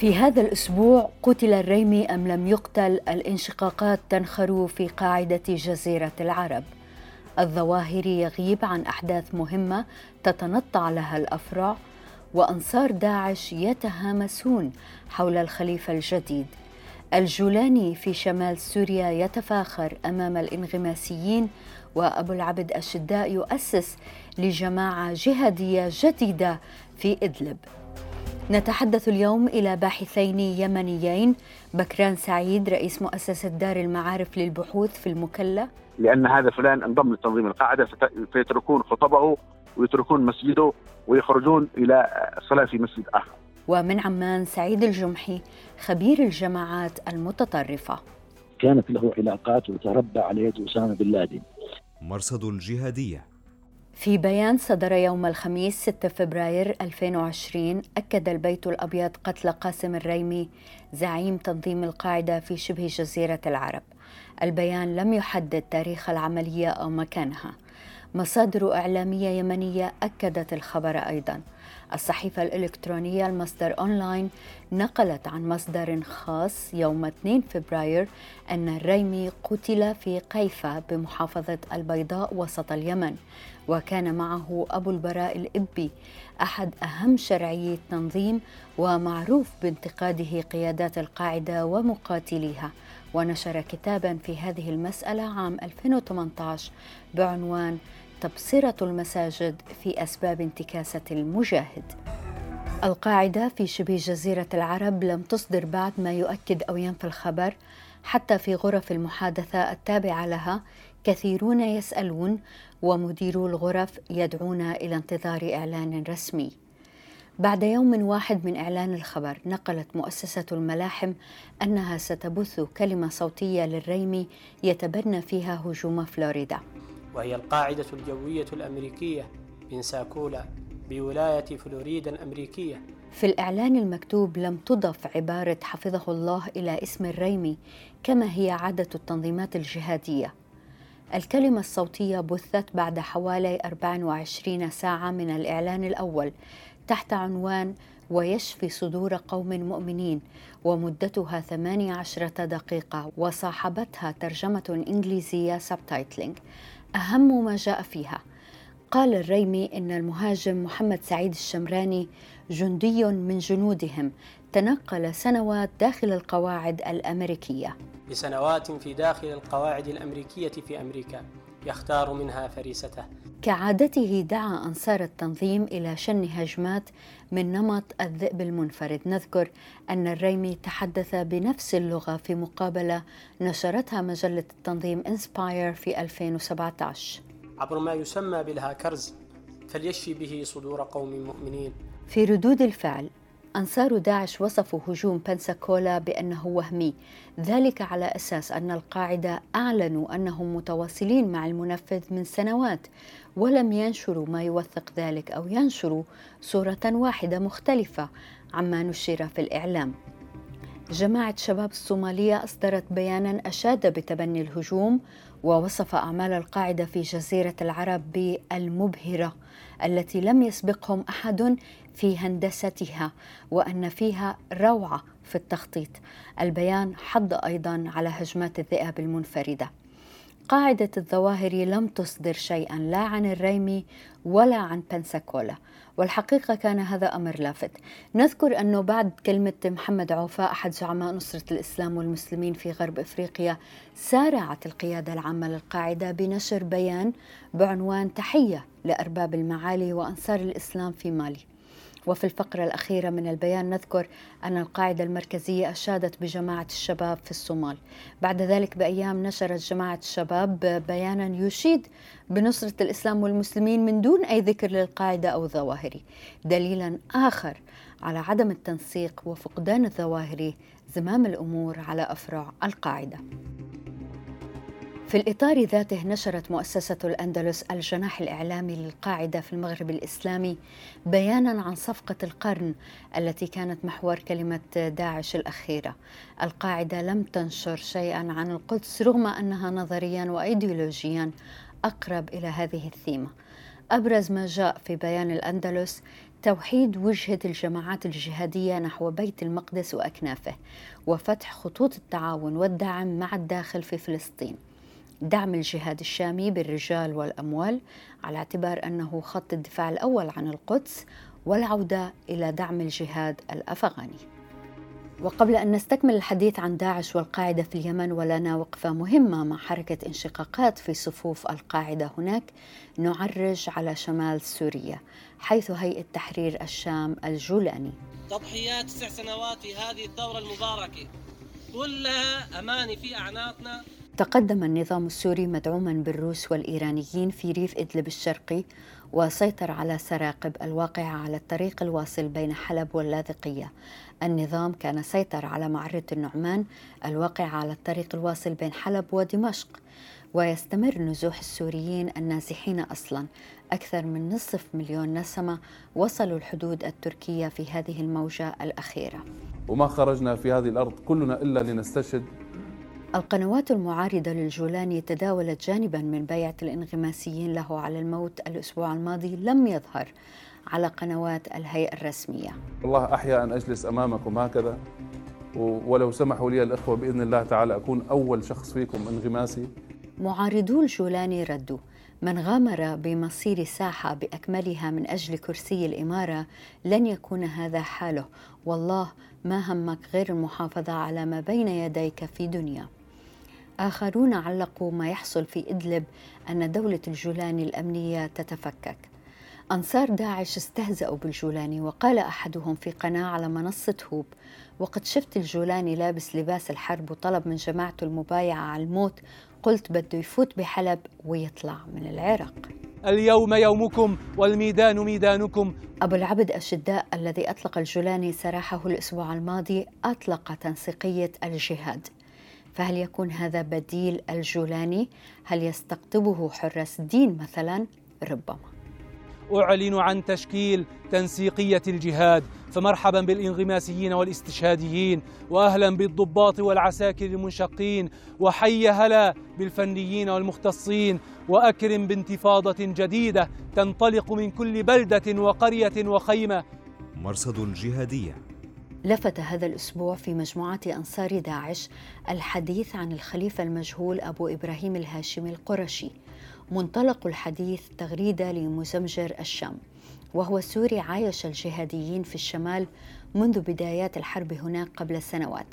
في هذا الأسبوع قتل الريمي أم لم يقتل الانشقاقات تنخر في قاعدة جزيرة العرب. الظواهري يغيب عن أحداث مهمة تتنطع لها الأفرع وأنصار داعش يتهامسون حول الخليفة الجديد. الجولاني في شمال سوريا يتفاخر أمام الانغماسيين وأبو العبد الشداء يؤسس لجماعة جهادية جديدة في إدلب. نتحدث اليوم إلى باحثين يمنيين. بكران سعيد رئيس مؤسسة دار المعارف للبحوث في المكلا. لأن هذا فلان انضم لتنظيم القاعدة فيتركون خطبه ويتركون مسجده ويخرجون إلى الصلاة في مسجد آخر. ومن عمان سعيد الجمحي خبير الجماعات المتطرفة. كانت له علاقات وتربى على يد أسامة بن لادن. مرصد الجهادية. في بيان صدر يوم الخميس 6 فبراير 2020 أكد البيت الأبيض قتل قاسم الريمي زعيم تنظيم القاعدة في شبه جزيرة العرب. البيان لم يحدد تاريخ العملية أو مكانها. مصادر إعلامية يمنية أكدت الخبر أيضا. الصحيفة الإلكترونية المصدر أونلاين نقلت عن مصدر خاص يوم 2 فبراير أن الريمي قتل في قيفة بمحافظة البيضاء وسط اليمن وكان معه أبو البراء الإبي أحد أهم شرعي التنظيم ومعروف بانتقاده قيادات القاعدة ومقاتليها. ونشر كتابا في هذه المسألة عام 2018 بعنوان تبصرة المساجد في أسباب انتكاسة المجاهد. القاعدة في شبه جزيرة العرب لم تصدر بعد ما يؤكد أو ينفي الخبر حتى في غرف المحادثة التابعة لها كثيرون يسألون ومديرو الغرف يدعون إلى انتظار إعلان رسمي. بعد يوم واحد من إعلان الخبر نقلت مؤسسة الملاحم أنها ستبث كلمة صوتية للريمي يتبنى فيها هجوم فلوريدا. وهي القاعدة الجوية الأمريكية بنساكولا بولاية فلوريدا الأمريكية. في الإعلان المكتوب لم تضف عبارة حفظه الله إلى اسم الريمي كما هي عادة التنظيمات الجهادية. الكلمة الصوتية بثت بعد حوالي 24 ساعة من الإعلان الأول تحت عنوان ويشفي صدور قوم مؤمنين ومدتها 18 دقيقة وصاحبتها ترجمة إنجليزية سبتايتلينج أهم ما جاء فيها. قال الريمي إن المهاجم محمد سعيد الشمراني جندي من جنودهم تنقل سنوات داخل القواعد الأمريكية. لسنوات في داخل القواعد الأمريكية في أمريكا يختار منها فريسته. كعادته دعا أنصار التنظيم إلى شن هجمات من نمط الذئب المنفرد. نذكر أن الريمي تحدث بنفس اللغة في مقابلة نشرتها مجلة التنظيم إنسباير في 2017 عبر ما يسمى بالهاكرز فليشفي به صدور قوم مؤمنين. في ردود الفعل أنصار داعش وصفوا هجوم بنساكولا بأنه وهمي. ذلك على أساس أن القاعدة أعلنوا أنهم متواصلين مع المنفذ من سنوات ولم ينشروا ما يوثق ذلك أو ينشروا صورة واحدة مختلفة عما نشر في الإعلام. جماعة شباب الصومالية أصدرت بيانا أشاد بتبني الهجوم ووصف أعمال القاعدة في جزيرة العرب بالمبهرة التي لم يسبقهم أحد في هندستها وأن فيها روعة في التخطيط. البيان حض أيضا على هجمات الذئاب المنفردة. قاعدة الظواهر لم تصدر شيئا لا عن الريمي ولا عن بنساكولا والحقيقة كان هذا أمر لافت. نذكر أنه بعد كلمة محمد عوفاء أحد زعماء نصرة الإسلام والمسلمين في غرب إفريقيا سارعت القيادة العامة للقاعدة بنشر بيان بعنوان تحية لأرباب المعالي وأنصار الإسلام في مالي. وفي الفقرة الأخيرة من البيان نذكر أن القاعدة المركزية أشادت بجماعة الشباب في الصومال. بعد ذلك بأيام نشرت جماعة الشباب بيانا يشيد بنصرة الإسلام والمسلمين من دون أي ذكر للقاعدة أو الظواهري دليلا آخر على عدم التنسيق وفقدان الظواهري زمام الأمور على أفرع القاعدة. في الإطار ذاته نشرت مؤسسة الأندلس الجناح الإعلامي للقاعدة في المغرب الإسلامي بيانا عن صفقة القرن التي كانت محور كلمة داعش الأخيرة. القاعدة لم تنشر شيئا عن القدس رغم أنها نظريا وأيديولوجيا أقرب إلى هذه الثيمة. أبرز ما جاء في بيان الأندلس توحيد وجهة الجماعات الجهادية نحو بيت المقدس وأكنافه وفتح خطوط التعاون والدعم مع الداخل في فلسطين. دعم الجهاد الشامي بالرجال والأموال على اعتبار أنه خط الدفاع الأول عن القدس والعودة إلى دعم الجهاد الأفغاني. وقبل أن نستكمل الحديث عن داعش والقاعدة في اليمن ولنا وقفة مهمة مع حركة انشقاقات في صفوف القاعدة هناك نعرج على شمال سوريا حيث هيئة تحرير الشام الجولاني. تضحيات تسع سنوات في هذه الثورة المباركة كلها أماني في أعناقنا تقدم النظام السوري مدعوما بالروس والإيرانيين في ريف إدلب الشرقي وسيطر على سراقب الواقعة على الطريق الواصل بين حلب واللاذقية. النظام كان سيطر على معرة النعمان الواقعة على الطريق الواصل بين حلب ودمشق. ويستمر نزوح السوريين النازحين أصلا. أكثر من نصف مليون نسمة وصلوا الحدود التركية في هذه الموجة الأخيرة. وما خرجنا في هذه الأرض كلنا إلا لنستشهد القنوات المعارضة للجولاني تداولت جانبا من بيعة الانغماسيين له على الموت الأسبوع الماضي لم يظهر على قنوات الهيئة الرسمية. الله أحيا أن أجلس أمامكم هكذا ولو سمحوا لي الإخوة بإذن الله تعالى أكون أول شخص فيكم انغماسي. معارضو الجولاني ردوا من غامر بمصير ساحة بأكملها من أجل كرسي الإمارة لن يكون هذا حاله. والله ما همك غير المحافظة على ما بين يديك في دنيا. آخرون علقوا ما يحصل في إدلب أن دولة الجولاني الأمنية تتفكك. أنصار داعش استهزأوا بالجولاني وقال أحدهم في قناة على منصة هوب وقد شفت الجولاني لابس لباس الحرب وطلب من جماعته المبايعة على الموت قلت بده يفوت بحلب ويطلع من العراق. اليوم يومكم والميدان ميدانكم. أبو العبد الشداء الذي أطلق الجولاني سراحه الأسبوع الماضي أطلق تنسيقية الجهاد. فهل يكون هذا بديل الجولاني؟ هل يستقطبه حراس الدين مثلا؟ ربما أعلن عن تشكيل تنسيقية الجهاد فمرحبا بالإنغماسيين والاستشهاديين واهلا بالضباط والعساكر المنشقين وحي هلا بالفنيين والمختصين وأكرم بانتفاضة جديدة تنطلق من كل بلدة وقرية وخيمة مرصد الجهاديه لفت هذا الأسبوع في مجموعة أنصار داعش الحديث عن الخليفة المجهول أبو إبراهيم الهاشمي القرشي منطلق الحديث تغريدة لمزمجر الشام وهو سوري عايش الجهاديين في الشمال منذ بدايات الحرب هناك قبل سنوات.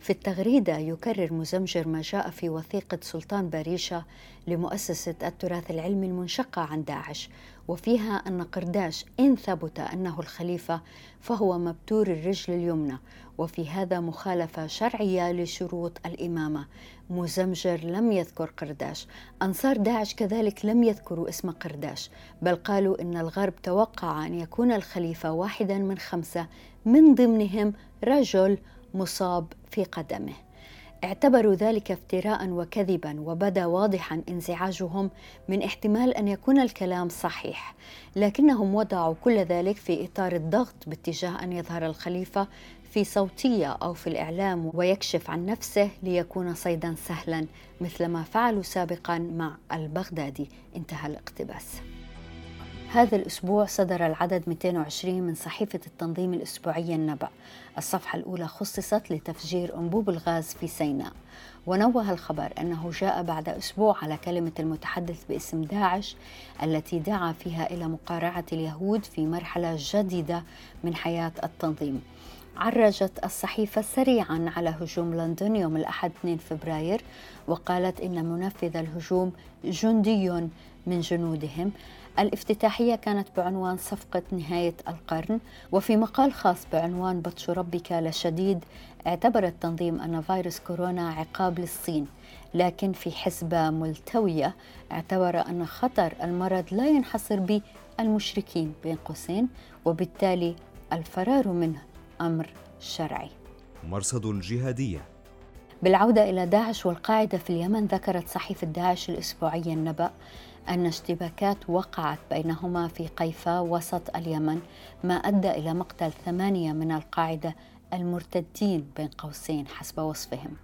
في التغريدة يكرر مزمجر ما جاء في وثيقة سلطان باريشا لمؤسسة التراث العلمي المنشقة عن داعش وفيها أن قرداش إن ثبت أنه الخليفة فهو مبتور الرجل اليمنى. وفي هذا مخالفة شرعية لشروط الإمامة. مزمجر لم يذكر قرداش. أنصار داعش كذلك لم يذكروا اسم قرداش. بل قالوا إن الغرب توقع أن يكون الخليفة واحدا من خمسة من ضمنهم رجل مصاب في قدمه. اعتبروا ذلك افتراء وكذبا وبدا واضحا انزعاجهم من احتمال أن يكون الكلام صحيح. لكنهم وضعوا كل ذلك في إطار الضغط باتجاه أن يظهر الخليفة في صوتية أو في الإعلام ويكشف عن نفسه ليكون صيدا سهلا مثل ما فعلوا سابقا مع البغدادي. انتهى الاقتباس. هذا الأسبوع صدر العدد 220 من صحيفة التنظيم الأسبوعية النبأ. الصفحة الأولى خصصت لتفجير أنبوب الغاز في سيناء. ونوه الخبر أنه جاء بعد أسبوع على كلمة المتحدث باسم داعش التي دعا فيها إلى مقارعة اليهود في مرحلة جديدة من حياة التنظيم. عرجت الصحيفة سريعا على هجوم لندن يوم الأحد 2 فبراير وقالت إن منفذ الهجوم جندي من جنودهم. الافتتاحية كانت بعنوان صفقة نهاية القرن وفي مقال خاص بعنوان بطش ربك لشديد اعتبر التنظيم أن فيروس كورونا عقاب للصين. لكن في حسبة ملتوية اعتبر أن خطر المرض لا ينحصر بالمشركين بين قوسين وبالتالي الفرار منه أمر شرعي. مرصد الجهادية بالعودة إلى داعش والقاعدة في اليمن ذكرت صحيفة داعش الأسبوعية النبأ أن اشتباكات وقعت بينهما في قيفا وسط اليمن ما أدى إلى مقتل ثمانية من القاعدة المرتدين بين قوسين حسب وصفهم.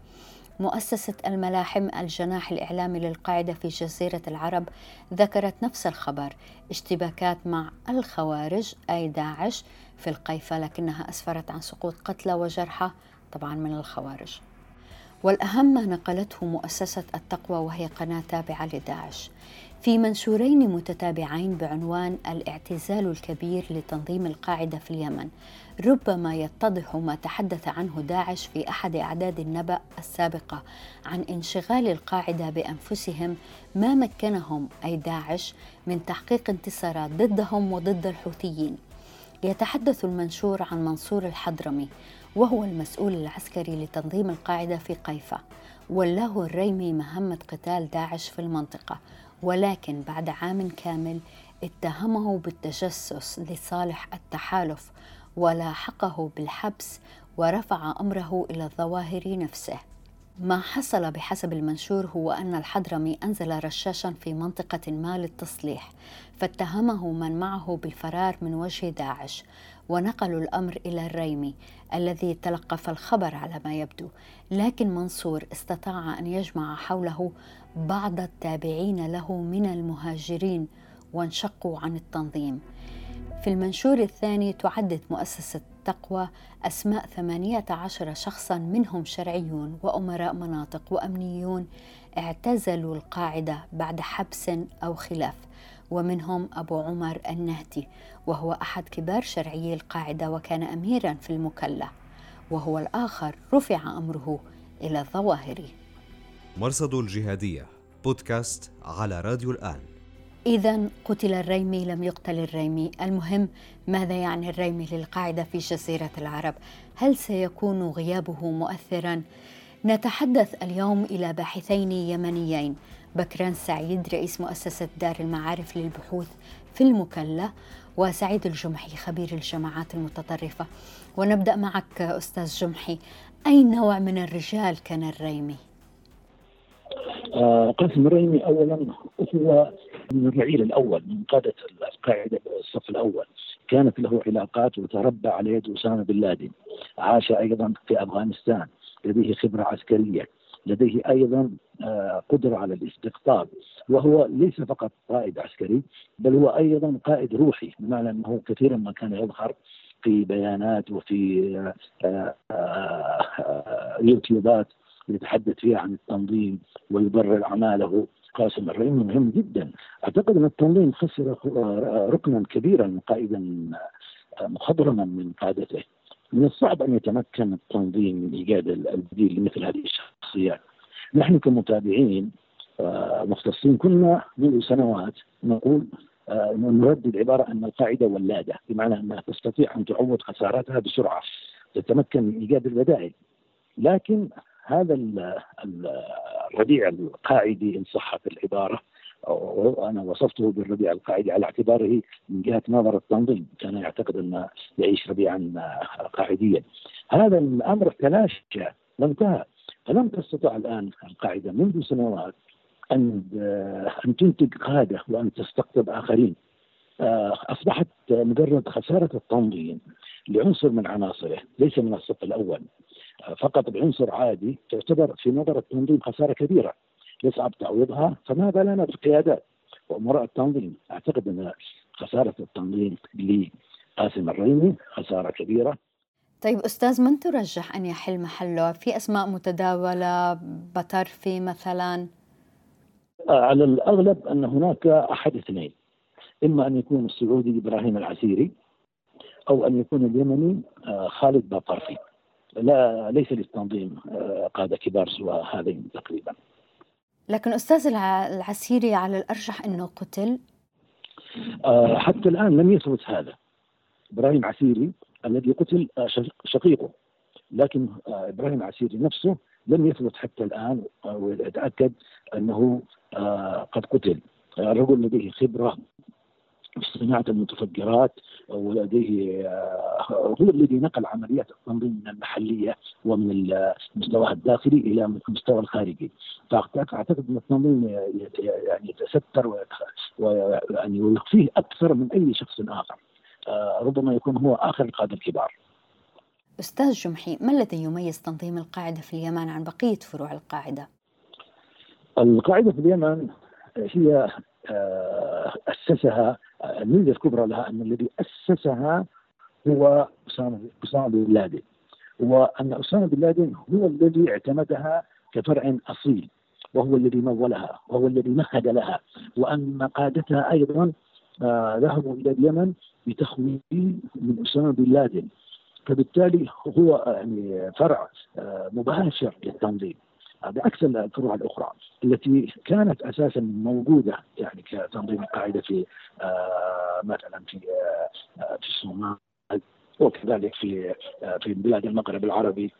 مؤسسة الملاحم الجناح الإعلامي للقاعدة في جزيرة العرب ذكرت نفس الخبر اشتباكات مع الخوارج أي داعش في القيفة لكنها أسفرت عن سقوط قتلى وجرحى طبعا من الخوارج. والأهم ما نقلته مؤسسة التقوى وهي قناة تابعة لداعش. في منشورين متتابعين بعنوان الاعتزال الكبير لتنظيم القاعدة في اليمن ربما يتضح ما تحدث عنه داعش في أحد أعداد النبأ السابقة عن انشغال القاعدة بأنفسهم ما مكنهم أي داعش من تحقيق انتصارات ضدهم وضد الحوثيين. يتحدث المنشور عن منصور الحضرمي وهو المسؤول العسكري لتنظيم القاعدة في قيفا. ولاه الريمي مهمة قتال داعش في المنطقة. ولكن بعد عام كامل اتهمه بالتجسس لصالح التحالف ولاحقه بالحبس ورفع أمره إلى الظواهر نفسه. ما حصل بحسب المنشور هو أن الحضرمي أنزل رشاشا في منطقة ما للتصليح فاتهمه من معه بالفرار من وجه داعش. ونقلوا الأمر إلى الريمي الذي تلقف الخبر على ما يبدو. لكن منصور استطاع أن يجمع حوله بعض التابعين له من المهاجرين وانشقوا عن التنظيم. في المنشور الثاني تعدد مؤسسة تقوى أسماء ثمانية عشر شخصا منهم شرعيون وأمراء مناطق وأمنيون اعتزلوا القاعدة بعد حبس أو خلاف ومنهم أبو عمر النهدي. وهو أحد كبار شرعيي القاعدة وكان أميرا في المكلا وهو الآخر رفع أمره إلى الظواهر مرصد الجهادية بودكاست على راديو الآن. إذا قتل الريمي لم يقتل الريمي. المهم ماذا يعني الريمي للقاعدة في جزيرة العرب؟ هل سيكون غيابه مؤثرا؟ نتحدث اليوم إلى باحثين يمنيين. بكران سعيد رئيس مؤسسة دار المعارف للبحوث في المكلا وسعيد الجمحي خبير الجماعات المتطرفة. ونبدأ معك أستاذ جمحي أي نوع من الرجال كان الريمي؟ آه قاسم الريمي اولا هو من الرعيل الأول من قادة القاعدة الصف الأول. كانت له علاقات وتربى على يد أسامة بن لادن. عاش أيضا في أفغانستان لديه خبرة عسكرية. لديه أيضا آه قدرة على الاستقطاب. وهو ليس فقط قائد عسكري بل هو أيضا قائد روحي بمعنى أنه كثيرا ما كان يظهر في بيانات وفي آه آه يوتيوبات يتحدث فيها عن التنظيم ويبرر أعماله. قاسم الرئيم مهم جدا. أعتقد أن التنظيم خسر ركنا كبيرا قائدا مخضرما من قادته. من الصعب أن يتمكن التنظيم من ايجاد البديل لمثل هذه الشخصيات. نحن كمتابعين مختصين كنا منذ سنوات نقول نردد عباره أن القاعدة ولاده بمعنى أنها تستطيع أن تعوض خساراتها بسرعة تتمكن من إيجاد البدائل. لكن هذا الربيع القاعدي إن صحت العبارة وأنا وصفته بالربيع القاعدي على اعتباره من جهة نظر التنظيم كان يعتقد ان يعيش ربيعا قاعديا. هذا الأمر تلاشى وانتهى. فلم تستطع الآن القاعدة منذ سنوات أن أن تنتج قاده وأن تستقطب آخرين. أصبحت مجرد خسارة التنظيم لعنصر من عناصره ليس من الصف الأول. فقط بعنصر عادي تعتبر في نظر التنظيم خسارة كبيرة. يصعب تعويضها فماذا لنا بالقيادات وأمراء التنظيم. أعتقد أن خسارة التنظيم لقاسم الريمي خسارة كبيرة. طيب أستاذ من ترجح أن يحل محله؟ في أسماء متداولة بطرفي مثلا؟ على الأغلب أن هناك أحد اثنين. إما أن يكون السعودي إبراهيم العسيري أو أن يكون اليمني خالد باطرفي لا ليس للتنظيم قادة كبار سوى هذين تقريبا. لكن أستاذ العسيري على الارجح إنه قتل. حتى الآن لم يثبت هذا. إبراهيم عسيري الذي قتل شقيقه. لكن إبراهيم عسيري نفسه لم يثبت حتى الآن ويتأكد أنه قد قتل. الرجل لديه خبرة في صناعة المتفجرات ولديه هو الذي نقل عمليات التنظيم من المحلية ومن المستوى الداخلي إلى المستوى الخارجي. فأعتقد أن التنظيم يعني يتستر ويعني ويخفيه أكثر من أي شخص آخر. ربما يكون هو آخر القادة الكبار. أستاذ جمحي ما الذي يميز تنظيم القاعدة في اليمن عن بقية فروع القاعدة؟ القاعدة في اليمن هي آه، أسسها الميزة الكبرى لها أن الذي أسسها هو أسامة أسامة بن لادن. وأن أسامة بن لادن هو الذي اعتمدها كفرع أصيل وهو الذي مولها وهو الذي مهد لها. وأن قادتها أيضا آه، ذهبوا إلى اليمن بتخويف من أسامة بن لادن. فبالتالي هو يعني فرع آه، مباشر للتنظيم. بعكس الفروع الأخرى التي كانت أساسا موجودة يعني كتنظيم القاعدة في آه، مثلا في آه، في الصومال وكذلك في في بلاد المغرب العربي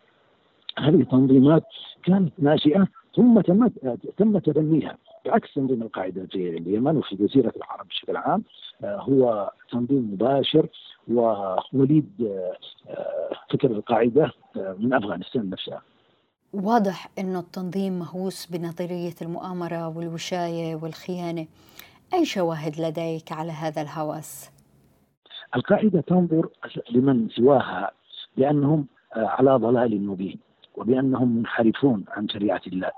هذه التنظيمات كانت ناشئة ثم تم تم تبنيها بعكس تنظيم القاعدة في اليمن وفي جزيرة العرب بشكل عام هو تنظيم مباشر ووليد آه، فكر القاعدة آه، من أفغانستان نفسها. واضح إنه التنظيم مهووس بنظرية المؤامرة والوشاية والخيانة. أي شواهد لديك على هذا الهوس؟ القاعدة تنظر لمن سواها بأنهم آه، على ضلال مبين وبأنهم منحرفون عن شريعة الله.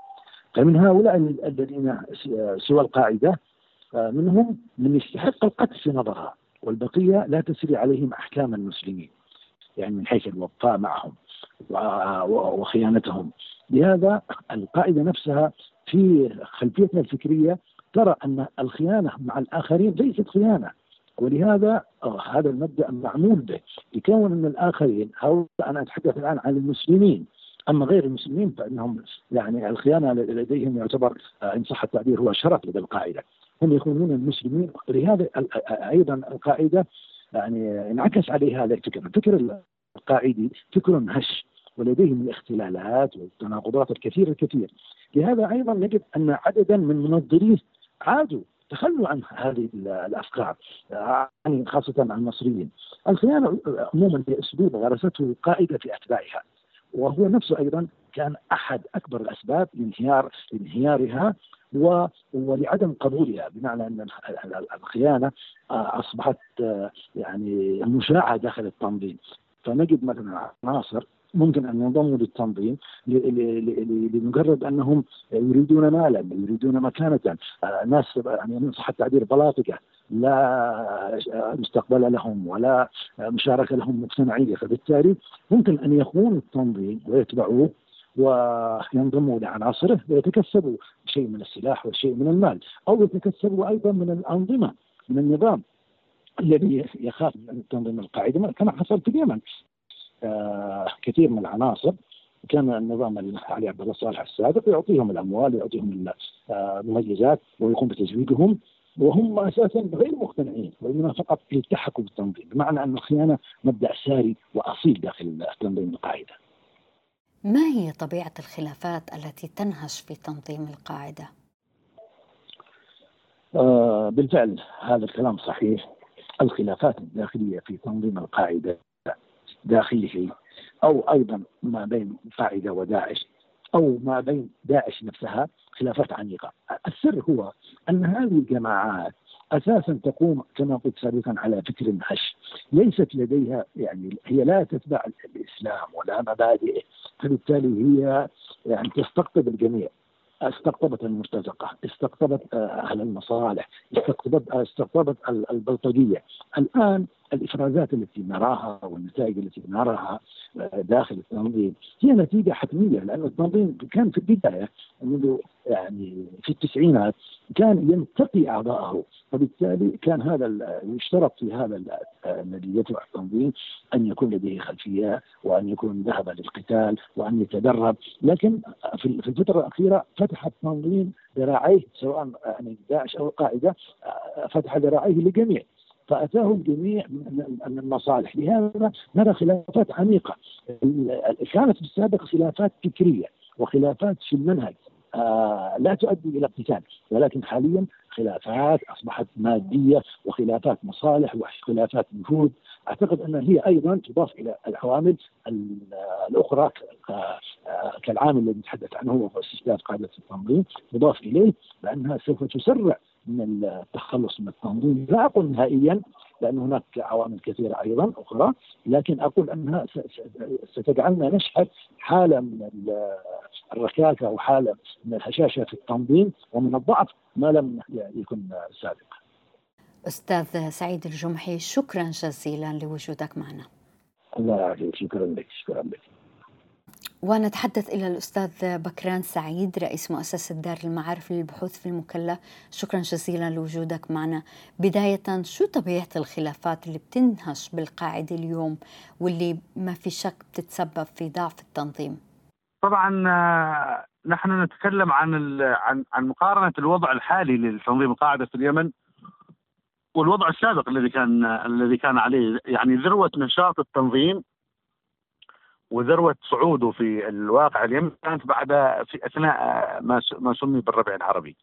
فمن هؤلاء الذين سوى القاعدة منهم من يستحق القتل في نظرها والبقية لا تسري عليهم أحكام المسلمين يعني من حيث الوفاء معهم وخيانتهم. لهذا القاعدة نفسها في خلفيتنا الفكرية ترى أن الخيانة مع الآخرين ليست خيانة ولهذا هذا المبدأ معمول به لكون ان الآخرين هؤلاء أنا أتحدث الآن عن المسلمين. أما غير المسلمين فإنهم يعني الخيانة لديهم يعتبر إن صح التعبير هو شرف لدى القاعدة. هم يكونون المسلمين. لهذا أيضا القاعدة يعني انعكس عليه هذا الفكر، الفكر القاعدي فكر هش. ولديه من الاختلالات والتناقضات الكثير الكثير لهذا أيضا نجد أن عددا من منظريه عادوا تخلوا عن هذه الأفكار يعني خاصة عن المصريين. الخيانه عموما هي أسلوب غرسته القاعده في أتباعها وهو نفسه أيضا كان أحد أكبر الأسباب لانهيار لانهيارها و... ولعدم قبولها بمعنى أن الخيانة آه، أصبحت آه، يعني مشاعة داخل التنظيم فنجد مثلا عناصر ممكن أن ينضموا للتنظيم لمجرد أنهم يريدون مالا يريدون مكانة. ناس يعني صح التعبير بلاطقة لا مستقبل لهم ولا مشاركة لهم مجتمعية. فبالتالي ممكن أن يخونوا التنظيم ويتبعوه وينضموا لعناصره ويتكسبوا شيء من السلاح وشيء من المال أو يتكسبوا أيضا من الأنظمة من النظام الذي يخاف من تنظيم القاعدة كما حصل في اليمن. كثير من العناصر كان النظام علي عبد الله صالح السابق يعطيهم الأموال ويعطيهم المميزات ويقوم بتزويجهم وهم أساسا غير مقتنعين وإنما فقط يلتحقوا بالتنظيم بمعنى أن الخيانة مبدأ ساري وأصيل داخل تنظيم القاعدة. ما هي طبيعة الخلافات التي تنهش في تنظيم القاعدة؟ آه بالفعل هذا الكلام صحيح الخلافات الداخلية في تنظيم القاعدة داخله أو أيضا ما بين القاعدة وداعش أو ما بين داعش نفسها خلافات عميقة. السر هو أن هذه الجماعات أساسا تقوم كما قلت سابقا على فكر هش ليست لديها يعني هي لا تتبع الإسلام ولا مبادئه فبالتالي هي يعني تستقطب الجميع. استقطبت المرتزقة استقطبت آه، أهل المصالح استقطبت استقطبت البلطجية. الآن الإفرازات التي نراها والنتائج التي نراها آه، داخل التنظيم. هي نتيجة حتمية لأن التنظيم كان في البداية منذ يعني في التسعينات كان ينتقي أعضائه وبالتالي كان هذا يشترط في هذا الذي يتبع التنظيم أن يكون لديه خلفية وأن يكون ذهب للقتال وأن يتدرب. لكن في الفترة الأخيرة فتح التنظيم ذراعيه سواء يعني داعش أو القاعدة فتح ذراعيه للجميع. فاتاه الجميع من المصالح. لهذا نرى خلافات عميقة. كانت في السابق خلافات فكرية وخلافات في المنهج. آه لا تؤدي إلى اقتتال ولكن حاليا خلافات أصبحت مادية وخلافات مصالح وخلافات نفوذ أعتقد أن هي أيضا تضاف إلى العوامل الأخرى كالعامل الذي تحدث عنه وهو استشهاد قاعدة التنظيم تضاف إليه لانها سوف تسرع من التخلص من التنظيم لا أقول نهائيا لأن هناك عوامل كثيرة أيضا أخرى لكن أقول أنها ستجعلنا نشهد حالة من الركاكة وحاله من الهشاشة في التنظيم ومن الضعف ما لم يكن سابقا. أستاذ سعيد الجمحي شكرا جزيلا لوجودك معنا. الله يعافيك شكرا لك شكرا لك. ونتحدث إلى الأستاذ بكران سعيد رئيس مؤسسة دار المعارف للبحوث في المكلا. شكرا جزيلا لوجودك معنا. بداية شو طبيعة الخلافات اللي بتنهش بالقاعدة اليوم واللي ما في شك بتتسبب في ضعف التنظيم؟ طبعا نحن نتكلم عن عن عن مقارنة الوضع الحالي لتنظيم القاعده في اليمن والوضع السابق الذي كان الذي كان عليه. يعني ذروة نشاط التنظيم وذروة صعوده في الواقع اليمني كانت بعد في أثناء ما ما سمي بالربع العربي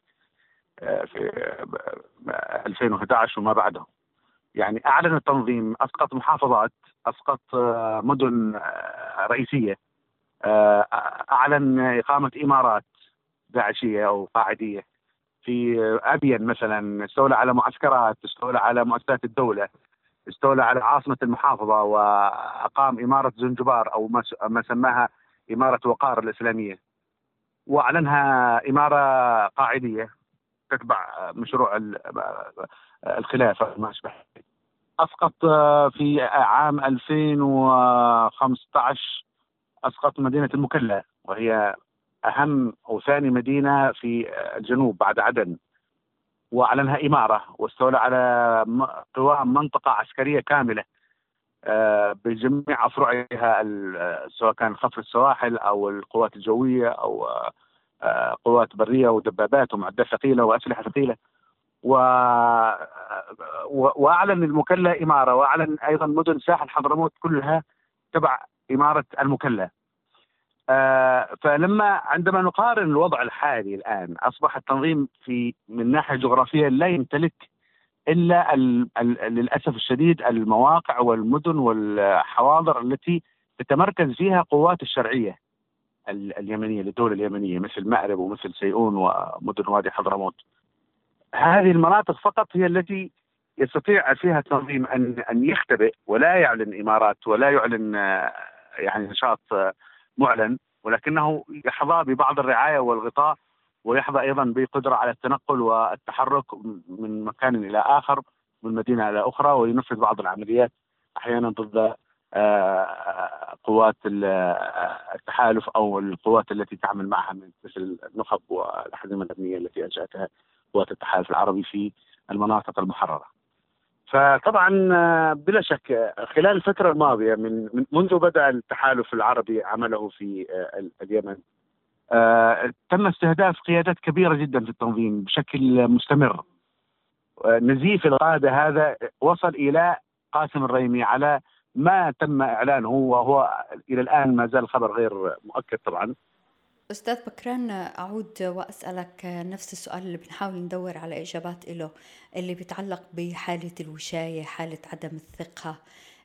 في 2011 وما بعده. يعني أعلن التنظيم أسقط محافظات أسقط مدن رئيسية أعلن إقامة إمارات داعشية أو قاعدية. في أبين مثلا استولى على معسكرات استولى على مؤسسات الدولة. استولى على عاصمة المحافظة وأقام إمارة زنجبار أو ما سماها إمارة وقار الإسلامية. وأعلنها إمارة قاعدية تتبع مشروع الخلافة وما أشبه. أسقط في عام 2015 أسقط مدينة المكلا وهي أهم أو ثاني مدينة في الجنوب بعد عدن. وأعلنها إمارة واستولى على قوام منطقة عسكرية كاملة آه، بجميع أفرعها سواء كان خفر السواحل أو القوات الجوية أو آه، قوات برية ودبابات ومعدات ثقيلة وأسلحة ثقيلة. و... وأعلن المكلا إمارة وأعلن أيضا مدن ساحل حضرموت كلها تبع إمارة المكلا. فلما عندما نقارن الوضع الحالي الآن أصبح التنظيم في من ناحية جغرافية لا يمتلك إلا ال ال للأسف الشديد المواقع والمدن والحواضر التي تتمركز فيها قوات الشرعية اليمنية للدولة اليمنية مثل مأرب ومثل سيئون ومدن وادي حضرموت. هذه المناطق فقط هي التي يستطيع فيها التنظيم أن أن يختبئ ولا يعلن إمارات ولا يعلن آه، يعني نشاط آه، معلن ولكنه يحظى ببعض الرعاية والغطاء ويحظى أيضا بقدرة على التنقل والتحرك من مكان إلى آخر من مدينة إلى أخرى وينفذ بعض العمليات أحيانا ضد آه، قوات التحالف أو القوات التي تعمل معها مثل النخب والأحزمة الأمنية التي أنشأتها قوات التحالف العربي في المناطق المحررة. فطبعا آه، بلا شك خلال الفترة الماضية من منذ بدأ التحالف العربي عمله في آه، اليمن آه، تم استهداف قيادات كبيرة جدا في التنظيم بشكل مستمر. نزيف القادة هذا وصل إلى قاسم الريمي على ما تم إعلانه وهو إلى الآن ما زال الخبر غير مؤكد طبعا. أستاذ بكران أعود وأسألك نفس السؤال اللي بنحاول ندور على إجابات له اللي بيتعلق بحالة الوشاية حالة عدم الثقة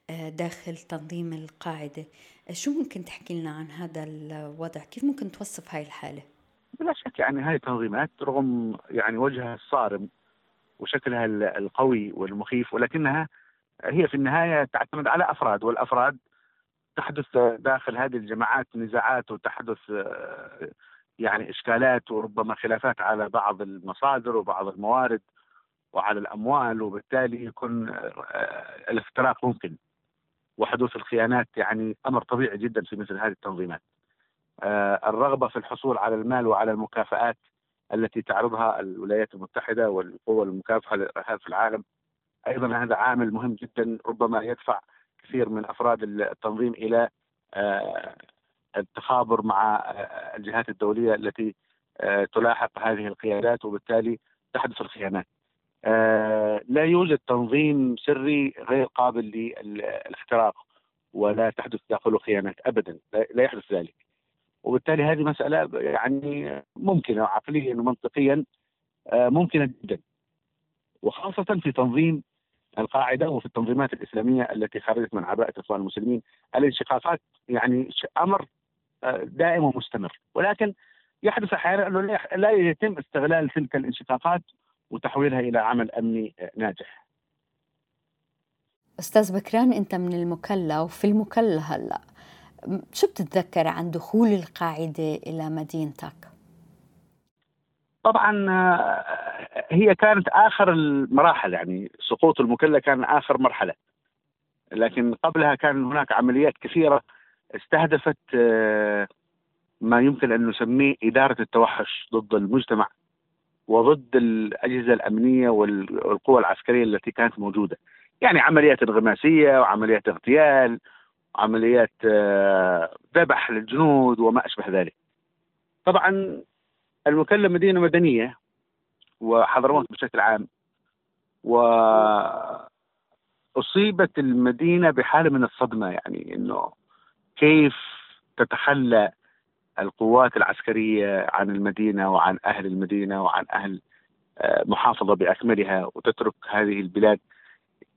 آه، داخل تنظيم القاعدة. شو ممكن تحكي لنا عن هذا الوضع؟ كيف ممكن توصف هاي الحالة؟ بلا شك يعني هاي التنظيمات رغم يعني وجهها الصارم وشكلها القوي والمخيف ولكنها هي في النهاية تعتمد على أفراد والأفراد تحدث داخل هذه الجماعات نزاعات وتحدث آه، يعني إشكالات وربما خلافات على بعض المصادر وبعض الموارد وعلى الأموال وبالتالي يكون آه، الافتراق ممكن وحدوث الخيانات يعني أمر طبيعي جدا في مثل هذه التنظيمات. آه، الرغبة في الحصول على المال وعلى المكافآت التي تعرضها الولايات المتحدة والقوى المكافحة للارهاب في العالم أيضا هذا عامل مهم جدا ربما يدفع كثير من أفراد التنظيم إلى آه، التخابر مع آه، الجهات الدولية التي آه، تلاحق هذه القيادات وبالتالي تحدث الخيانات. لا يوجد تنظيم سري غير قابل للاختراق ولا تحدث داخله خيانات ابدا لا يحدث ذلك. وبالتالي هذه مسألة يعني ممكنة عقليا ومنطقيا ممكنة جدا وخاصة في تنظيم القاعدة وفي التنظيمات الإسلامية التي خرجت من عباءة الاخوان المسلمين الانشقاقات يعني أمر آه، دائم ومستمر ولكن يحدث أحيانا أنه لا يتم استغلال تلك الانشقاقات وتحويلها إلى عمل أمني ناجح. أستاذ بكران أنت من المكلا وفي المكلا هلأ شو بتتذكر عن دخول القاعدة إلى مدينتك؟ طبعا آه، هي كانت آخر المراحل يعني سقوط المكلا كان آخر مرحلة لكن قبلها كان هناك عمليات كثيرة استهدفت آه، ما يمكن أن نسميه إدارة التوحش ضد المجتمع وضد الأجهزة الأمنية والقوى العسكرية التي كانت موجودة. يعني عمليات انغماسية وعمليات اغتيال وعمليات آه، ذبح للجنود وما أشبه ذلك. طبعا المكلم مدينة مدنية وحضرموت بشكل عام و أصيبت المدينة بحالة من الصدمة يعني إنه كيف تتخلى القوات العسكرية عن المدينة وعن أهل المدينة وعن أهل آه، محافظة بأكملها وتترك هذه البلاد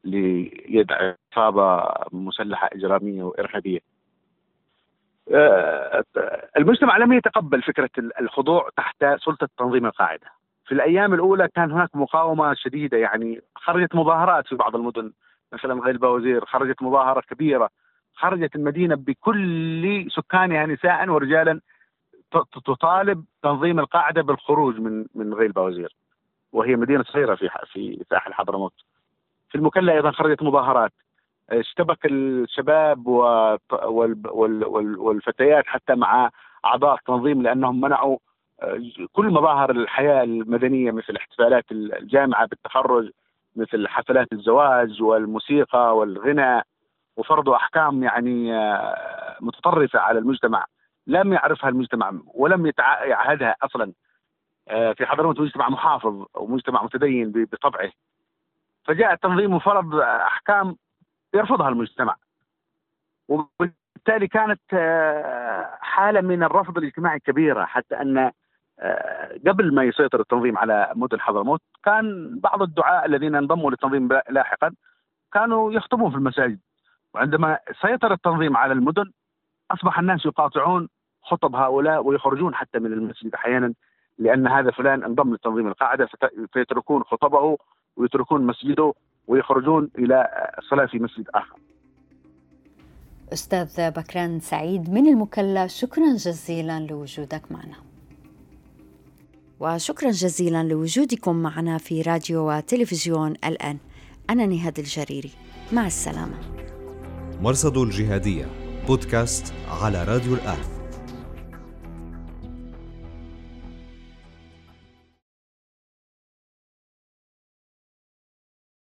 ليد عصابه مسلحة إجرامية وإرهابية. آه، المجتمع لم يتقبل فكرة الخضوع تحت سلطة تنظيم القاعدة. في الأيام الأولى كان هناك مقاومة شديدة يعني خرجت مظاهرات في بعض المدن مثلا غير وزير خرجت مظاهرة كبيرة خرجت المدينة بكل سكانها نساء ورجالا تطالب تنظيم القاعدة بالخروج من من غير بوزير وهي مدينة صغيرة في في ساحل حضرموت. في المكلا أيضا خرجت مظاهرات. اشتبك الشباب والفتيات حتى مع أعضاء التنظيم لأنهم منعوا كل مظاهر الحياة المدنية مثل احتفالات الجامعة بالتخرج مثل حفلات الزواج والموسيقى والغنى وفرضوا أحكام يعني آه، متطرفة على المجتمع. لم يعرفها المجتمع ولم يعهدها أصلا. آه، في حضرموت مجتمع محافظ ومجتمع متدين بطبعه. فجاء التنظيم وفرض أحكام يرفضها المجتمع. وبالتالي كانت آه، حالة من الرفض الاجتماعي كبيرة حتى أن قبل ما يسيطر التنظيم على مدن حضرموت كان بعض الدعاء الذين انضموا للتنظيم لاحقا كانوا يخطبون في المساجد وعندما سيطر التنظيم على المدن أصبح الناس يقاطعون خطب هؤلاء ويخرجون حتى من المسجد أحيانا لأن هذا فلان انضم لتنظيم القاعدة فيتركون خطبه ويتركون مسجده ويخرجون إلى الصلاه في مسجد آخر. أستاذ بكران سعيد من المكلا شكرا جزيلا لوجودك معنا. وشكرا جزيلا لوجودكم معنا في راديو وتلفزيون الآن. أنا نهاد الجريري مع السلامة. مرصد الجهادية بودكاست على راديو الآن